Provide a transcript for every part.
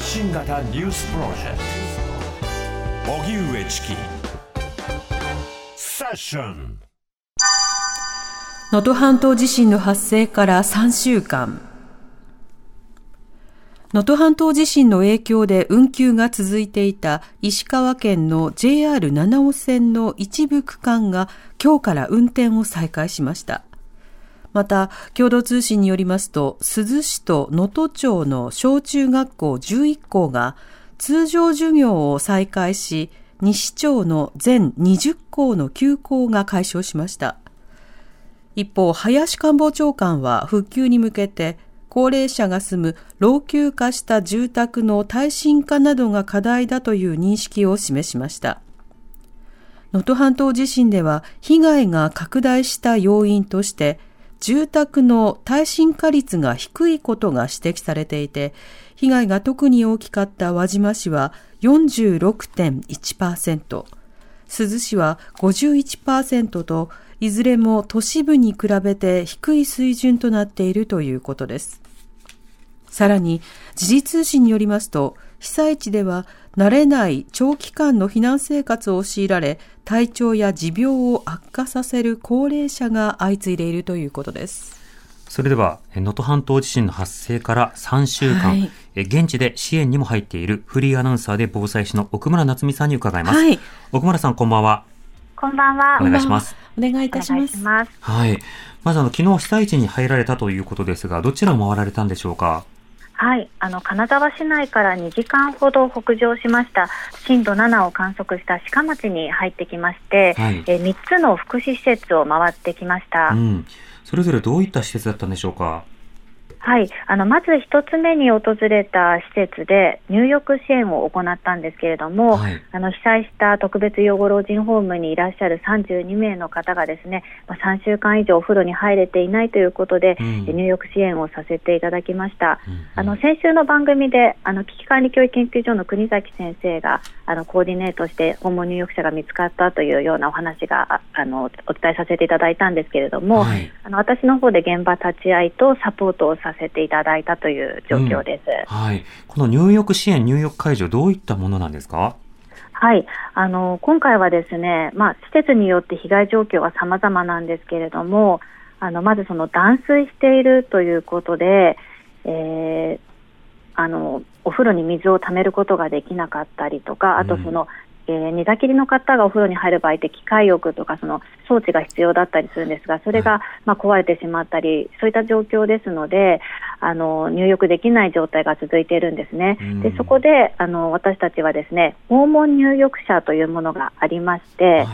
発信型ニュースプロジェクト。荻上チキ。セッション。能登半島地震の発生から3週間。能登半島地震の影響で運休が続いていた石川県の JR 七尾線の一部区間が今日から運転を再開しました。また、共同通信によりますと、珠洲市と能登町の小中学校11校が通常授業を再開し、西町の全20校の休校が解消しました。一方、林官房長官は復旧に向けて、高齢者が住む老朽化した住宅の耐震化などが課題だという認識を示しました。能登半島地震では被害が拡大した要因として、住宅の耐震化率が低いことが指摘されていて、被害が特に大きかった輪島市は46.1%、珠洲市は51%と、いずれも都市部に比べて低い水準となっているということです。さらに、時事通信によりますと、被災地では慣れない長期間の避難生活を強いられ、体調や持病を悪化させる高齢者が相次いでいるということです。それでは、能登半島地震の発生から3週間、はい、現地で支援にも入っているフリーアナウンサーで防災士の奥村夏美さんに伺います。はい、奥村さん、こんばんは。こんばんは。お願いします。お願いいたします。ますはい。まず、あの、昨日被災地に入られたということですが、どちらを回られたんでしょうか？はい、あの金沢市内から2時間ほど北上しました。震度7を観測した鹿町に入ってきまして、はい、え3つの福祉施設を回ってきました、うん、それぞれどういった施設だったんでしょうか？はい、あのまず一つ目に訪れた施設で入浴支援を行ったんですけれども、はい、あの被災した特別養護老人ホームにいらっしゃる32名の方がですね、まあ、3週間以上お風呂に入れていないということで、うん、入浴支援をさせていただきました。うんうん、あの先週の番組であの危機管理教育研究所の国崎先生があのコーディネートして訪問入浴者が見つかったというようなお話があのお伝えさせていただいたんですけれども、はい、あの私の方で現場立ち会いとサポートをさせていただいたという状況です、うん、はい、この入浴支援、入浴介助、どういったものなんですか？はい、あの今回はですね、まあ、施設によって被害状況は様々なんですけれども、あのまずその断水しているということで、えー、あのお風呂に水をためることができなかったりとか、あとそのえー、寝たきりの方がお風呂に入る場合って機械浴とかその装置が必要だったりするんですがそれがまあ壊れてしまったりそういった状況ですのであの入浴できない状態が続いているんですね。でそこであの私たちはですね訪問入浴者というものがありまして、はい、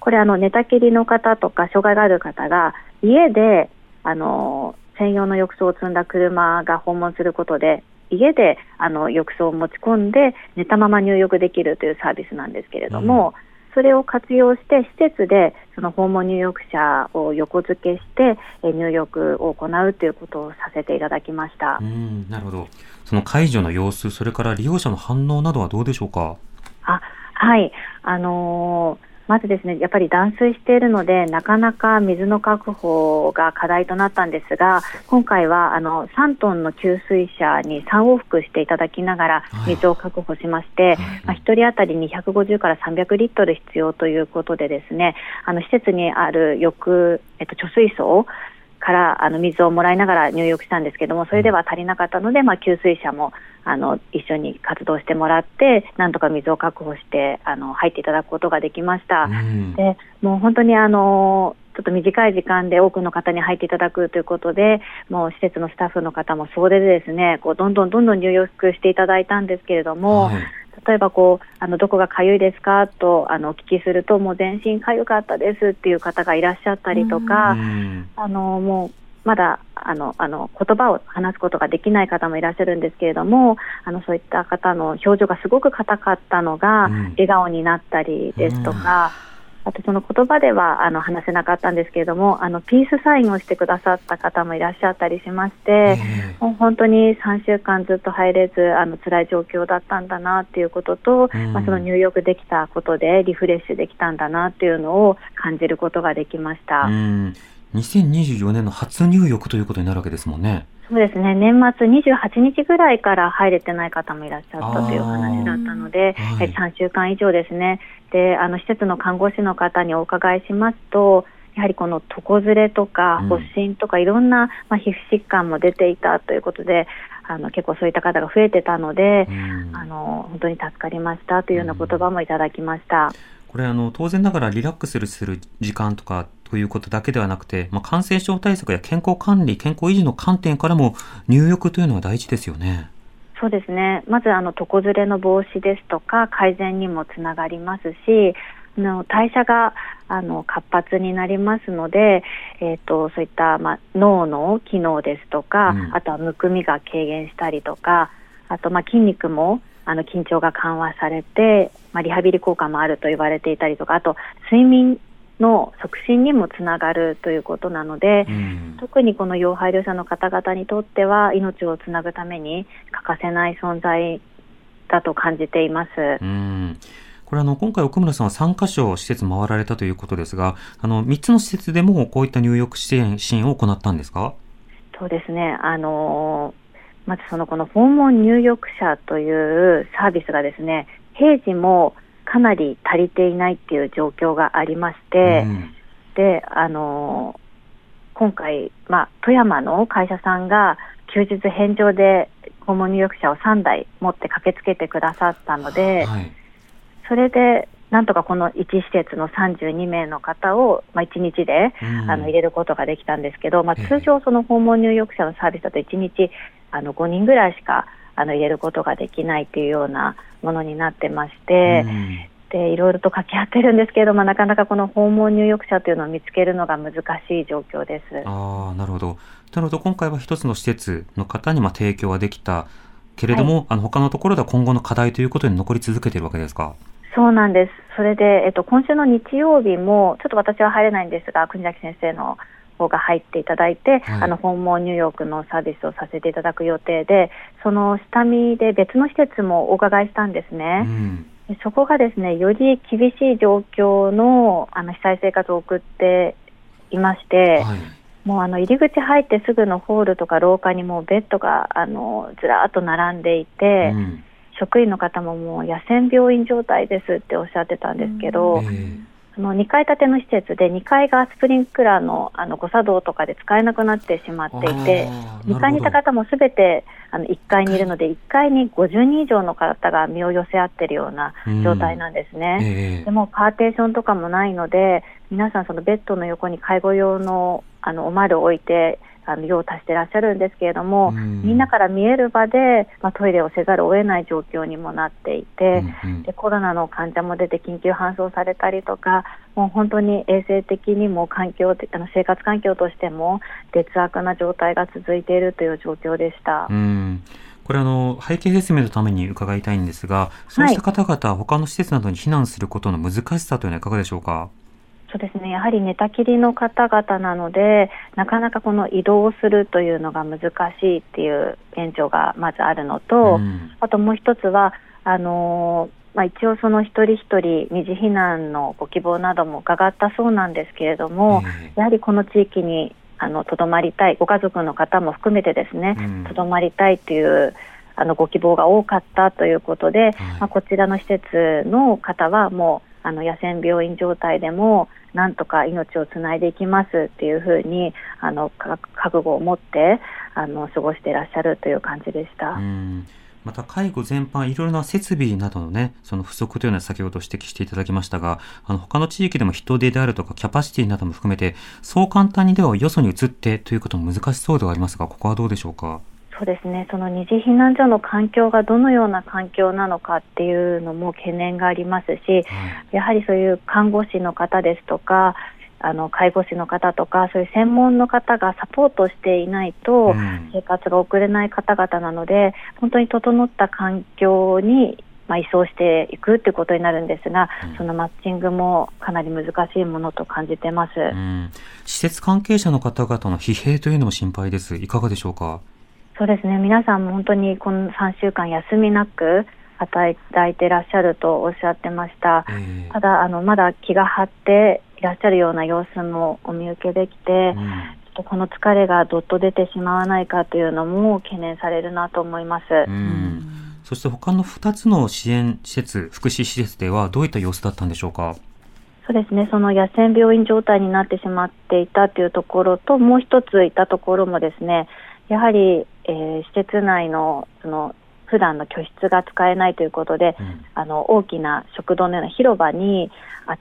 これあの寝たきりの方とか障害がある方が家であの専用の浴槽を積んだ車が訪問することで家であの浴槽を持ち込んで寝たまま入浴できるというサービスなんですけれども、うん、それを活用して施設でその訪問入浴者を横付けして入浴を行うということをさせていただきました。うんなるほど。その解除の様子、それから利用者の反応などはどうでしょうか？あはい、あのーまずですねやっぱり断水しているのでなかなか水の確保が課題となったんですが今回はあの3トンの給水車に3往復していただきながら水を確保しまして、はい、まあ、1人当たり250から300リットル必要ということでですねあの施設にある浴、えっと、貯水槽からあの水をもらいながら入浴したんですけどもそれでは足りなかったので、まあ、給水車もあの一緒に活動してもらってなんとか水を確保してあの入っていただくことができました。うん、でもう本当にあのちょっと短い時間で多くの方に入っていただくということで、もう施設のスタッフの方も総出でですね、こうどんどんどんどん入浴していただいたんですけれども、はい。例えばこうあのどこがかゆいですかとあのお聞きするともう全身かゆかったですっていう方がいらっしゃったりとか、あのもうまだあのあの言葉を話すことができない方もいらっしゃるんですけれどもあのそういった方の表情がすごく硬かったのが、笑顔になったりですとか。あとその言葉ではあの話せなかったんですけれどもあのピースサインをしてくださった方もいらっしゃったりしまして、もう本当に3週間ずっと入れずあの辛い状況だったんだなっていうことと、まあ、その入浴できたことでリフレッシュできたんだなっていうのを感じることができました。2024年の初入浴ということになるわけですもんね。そうですね、年末28日ぐらいから入れてない方もいらっしゃったという話だったので、はい、3週間以上ですね、であの施設の看護師の方にお伺いしますと、やはりこの床ずれとか発疹とかいろんな、まあ、皮膚疾患も出ていたということで、あの結構そういった方が増えてたので、あの本当に助かりましたというような言葉もいただきました。これあの当然ながらリラックスする時間とかということだけではなくて、まあ、感染症対策や健康管理、健康維持の観点からも入浴というのは大事ですよね。そうですね。まずあの床ずれの防止ですとか改善にもつながりますし、の代謝があの活発になりますので、えーと、そういった、まあ、脳の機能ですとか、うん、あとはむくみが軽減したりとかあと、まあ、筋肉もあの緊張が緩和されて、まあ、リハビリ効果もあると言われていたりとかあと睡眠の促進にもつながるということなので、うん、特にこの要配慮者の方々にとっては命をつなぐために欠かせない存在だと感じています。うんこれあの、今回奥村さんは3カ所施設回られたということですが、あの、3つの施設でもこういった入浴支援、支援を行ったんですか？そうですね。あのー、まずそのこの訪問入浴者というサービスがですね、平時もかなり足りていないっていう状況がありまして、うん、で、あのー、今回、まあ、富山の会社さんが休日返上で訪問入浴者を3台持って駆けつけてくださったので、はい。それでなんとかこの1施設の32名の方を、まあ、1日で、うん、あの入れることができたんですけど、まあ、通常、その訪問入浴者のサービスだと1日あの5人ぐらいしかあの入れることができないというようなものになってまして、うん、でいろいろと掛け合ってるんですけれども、なかなかこの訪問入浴者というのを見つけるのが難しい状況です。あなるほど、なるほど。今回は一つの施設の方にまあ提供はできたけれども、はい、あの他のところでは今後の課題ということに残り続けているわけですか？そうなんです。それで、えっと、今週の日曜日も、ちょっと私は入れないんですが、国崎先生の方が入っていただいて、はい、あの訪問ニューヨークのサービスをさせていただく予定で、その下見で別の施設もお伺いしたんですね。うん。そこがですね、より厳しい状況のあの被災生活を送っていまして、はい、もうあの入り口入ってすぐのホールとか廊下にもベッドがあのずらっと並んでいて、うん。職員の方ももう野戦病院状態ですっておっしゃってたんですけど、うん、その2階建ての施設で2階がスプリンクラーのあの誤作動とかで使えなくなってしまっていて2階にいた方もすべてあの1階にいるので1階に50人以上の方が身を寄せ合っているような状態なんですね、うん。えー、でもパーテーションとかもないので皆さんそのベッドの横に介護用のあのおまるを置いてあの用を足してらっしゃるんですけれども、うん、みんなから見える場で、まあ、トイレをせざるを得ない状況にもなっていて、うんうん、でコロナの患者も出て緊急搬送されたりとかもう本当に衛生的にも環境あの生活環境としても劣悪な状態が続いているという状況でした。うんこれあの、背景説明のために伺いたいんですが、そうした方々、はい、他の施設などに避難することの難しさというのはいかがでしょうか？そうですね。やはり寝たきりの方々なのでなかなかこの移動するというのが難しいっていう現状がまずあるのと、うん、あともう一つはあのまあ、一応その一人一人二次避難のご希望なども伺ったそうなんですけれども、えー、やはりこの地域にあのとどまりたいご家族の方も含めてですねとど、うん、まりたいというあのご希望が多かったということで、はい、まあ、こちらの施設の方はもうあの野戦病院状態でもなんとか命をつないでいきますっていうふうにあの覚悟を持ってあの過ごしていらっしゃるという感じでした。また介護全般いろいろな設備などのね、その不足というのは先ほど指摘していただきましたが、あの他の地域でも人手であるとかキャパシティなども含めて、そう簡単にではよそに移ってということも難しそうではありますが、ここはどうでしょうか？そうですね。その二次避難所の環境がどのような環境なのかっていうのも懸念がありますし、はい、やはりそういう看護師の方ですとかあの介護士の方とかそういう専門の方がサポートしていないと生活が送れない方々なので、うん、本当に整った環境にまあ、移送していくということになるんですが、うん、そのマッチングもかなり難しいものと感じてます、うん、施設関係者の方々の疲弊というのも心配です。いかがでしょうか？そうですね。皆さんも本当にこの3週間休みなく働いていらっしゃるとおっしゃってました、えー、ただあのまだ気が張っていらっしゃるような様子もお見受けできて、うん、この疲れがどっと出てしまわないかというのも懸念されるなと思います。うん。そして他の2つの支援施設、福祉施設ではどういった様子だったんでしょうか？そうですね、その野戦病院状態になってしまっていたというところと、もう一ついたところもですね、やはり、えー、施設内のその普段の居室が使えないということで、うん、あの大きな食堂のような広場に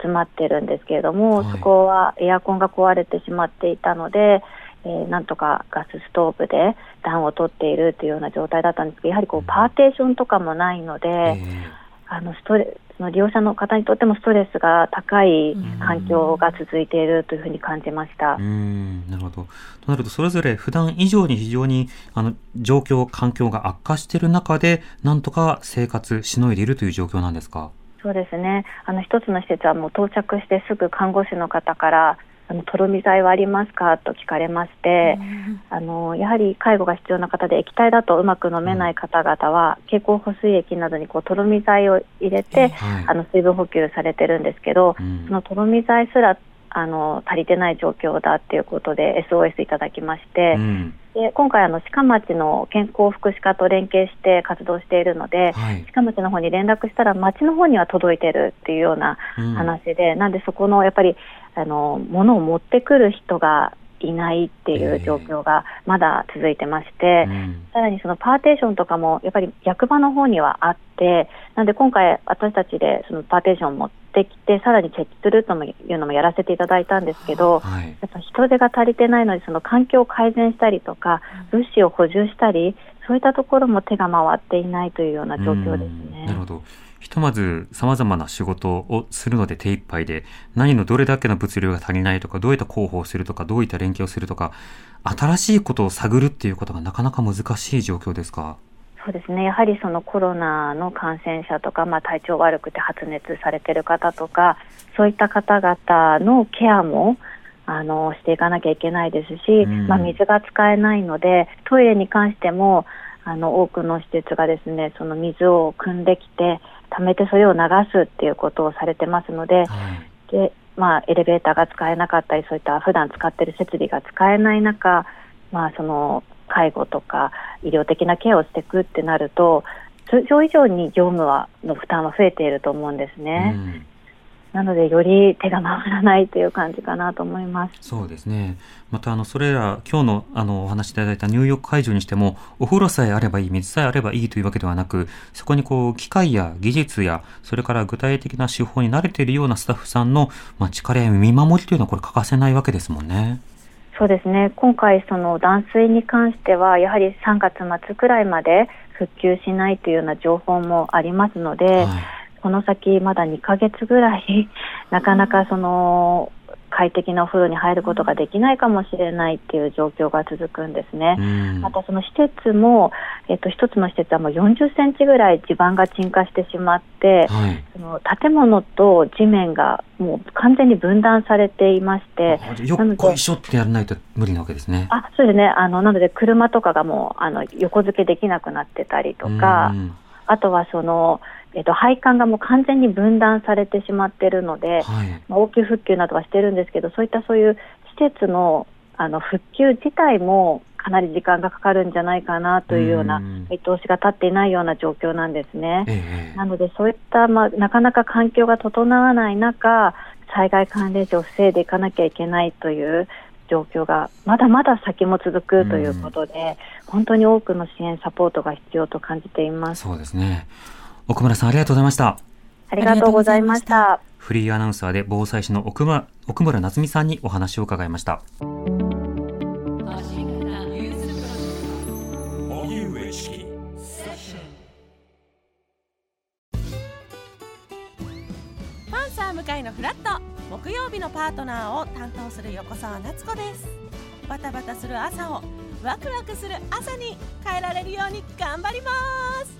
集まってるんですけれども、はい、そこはエアコンが壊れてしまっていたので、えー、なんとかガスストーブで暖を取っているというような状態だったんですけど、やはりこうパーテーションとかもないので、えー、あのストレその利用者の方にとってもストレスが高い環境が続いているというふうに感じました。うんなるほど。となると、それぞれ普段以上に非常にあの状況、環境が悪化している中で、なんとか生活しのいでいるという状況なんですか？そうですね。あの一つの施設はもう到着してすぐ看護師の方からあのとろみ剤はありますか？と聞かれまして、うん、あのやはり介護が必要な方で液体だとうまく飲めない方々は、うん、経口補水液などにこうとろみ剤を入れて、はい、あの水分補給されてるんですけど、うん、そのとろみ剤すらあの足りてない状況だっていうことで SOS いただきまして、うん、で今回あの鹿町の健康福祉課と連携して活動しているので、はい、鹿町の方に連絡したら町の方には届いてるっていうような話で、うん、なんでそこのやっぱりあの物を持ってくる人がいないっていう状況がまだ続いてまして、えーうん、さらにそのパーテーションとかもやっぱり役場の方にはあって、なんで今回私たちでそのパーテーションを持ってきて、さらに設置するというのもやらせていただいたんですけど、はい、やっぱ人手が足りてないので、その環境を改善したりとか、物資を補充したり、そういったところも手が回っていないというような状況ですね。なるほど。ひとまず様々な仕事をするので手一杯で、何のどれだけの物流が足りないとか、どういった広報をするとか、どういった連携をするとか、新しいことを探るっていうことがなかなか難しい状況ですか？そうですね。やはりそのコロナの感染者とか、まあ、体調悪くて発熱されてる方とかそういった方々のケアもあのしていかなきゃいけないですし、うん、まあ、水が使えないのでトイレに関してもあの多くの施設がですねその水を汲んできて溜めてそれを流すっていうことをされてますのではい、でまあ、エレベーターが使えなかったりそういった普段使っている設備が使えない中、まあ、その介護とか医療的なケアをしていくってなると通常以上に業務はの負担は増えていると思うんですね。うんなので、より手が回らないという感じかなと思います。そうですね。また、あの、それら、今日の、あの、お話しいただいた入浴会場にしても、お風呂さえあればいい、水さえあればいいというわけではなく、そこにこう、機械や技術や、それから具体的な手法に慣れているようなスタッフさんの、まあ、力や見守りというのは、これ欠かせないわけですもんね。そうですね。今回、その断水に関しては、やはり3月末くらいまで復旧しないというような情報もありますので、はいこの先まだ2ヶ月ぐらい なかなかその快適なお風呂に入ることができないかもしれないっていう状況が続くんですね。またその施設も、えっと、一つの施設はもう40センチぐらい地盤が沈下してしまって、はい、その建物と地面がもう完全に分断されていまして、よっこいしょってやらないと無理なわけですね。あそうですねあのなので車とかがもうあの横付けできなくなってたりとか、あとはそのえっと、配管がもう完全に分断されてしまっているので、はい、まあ、応急復旧などはしてるんですけど、そういったそういう施設のあの復旧自体もかなり時間がかかるんじゃないかなというような見通しが立っていないような状況なんですね。えなので、そういった、まあ、なかなか環境が整わない中、災害関連死を防いでいかなきゃいけないという状況がまだまだ先も続くということで、本当に多くの支援、サポートが必要と感じています。そうですね奥村さんありがとうございました。ありがとうございました。フリーアナウンサーで防災士の奥村奥村夏美さんにお話を伺いました。パンサー向かいのフラット木曜日のパートナーを担当する横澤夏子ですバタバタする朝をワクワクする朝に変えられるように頑張ります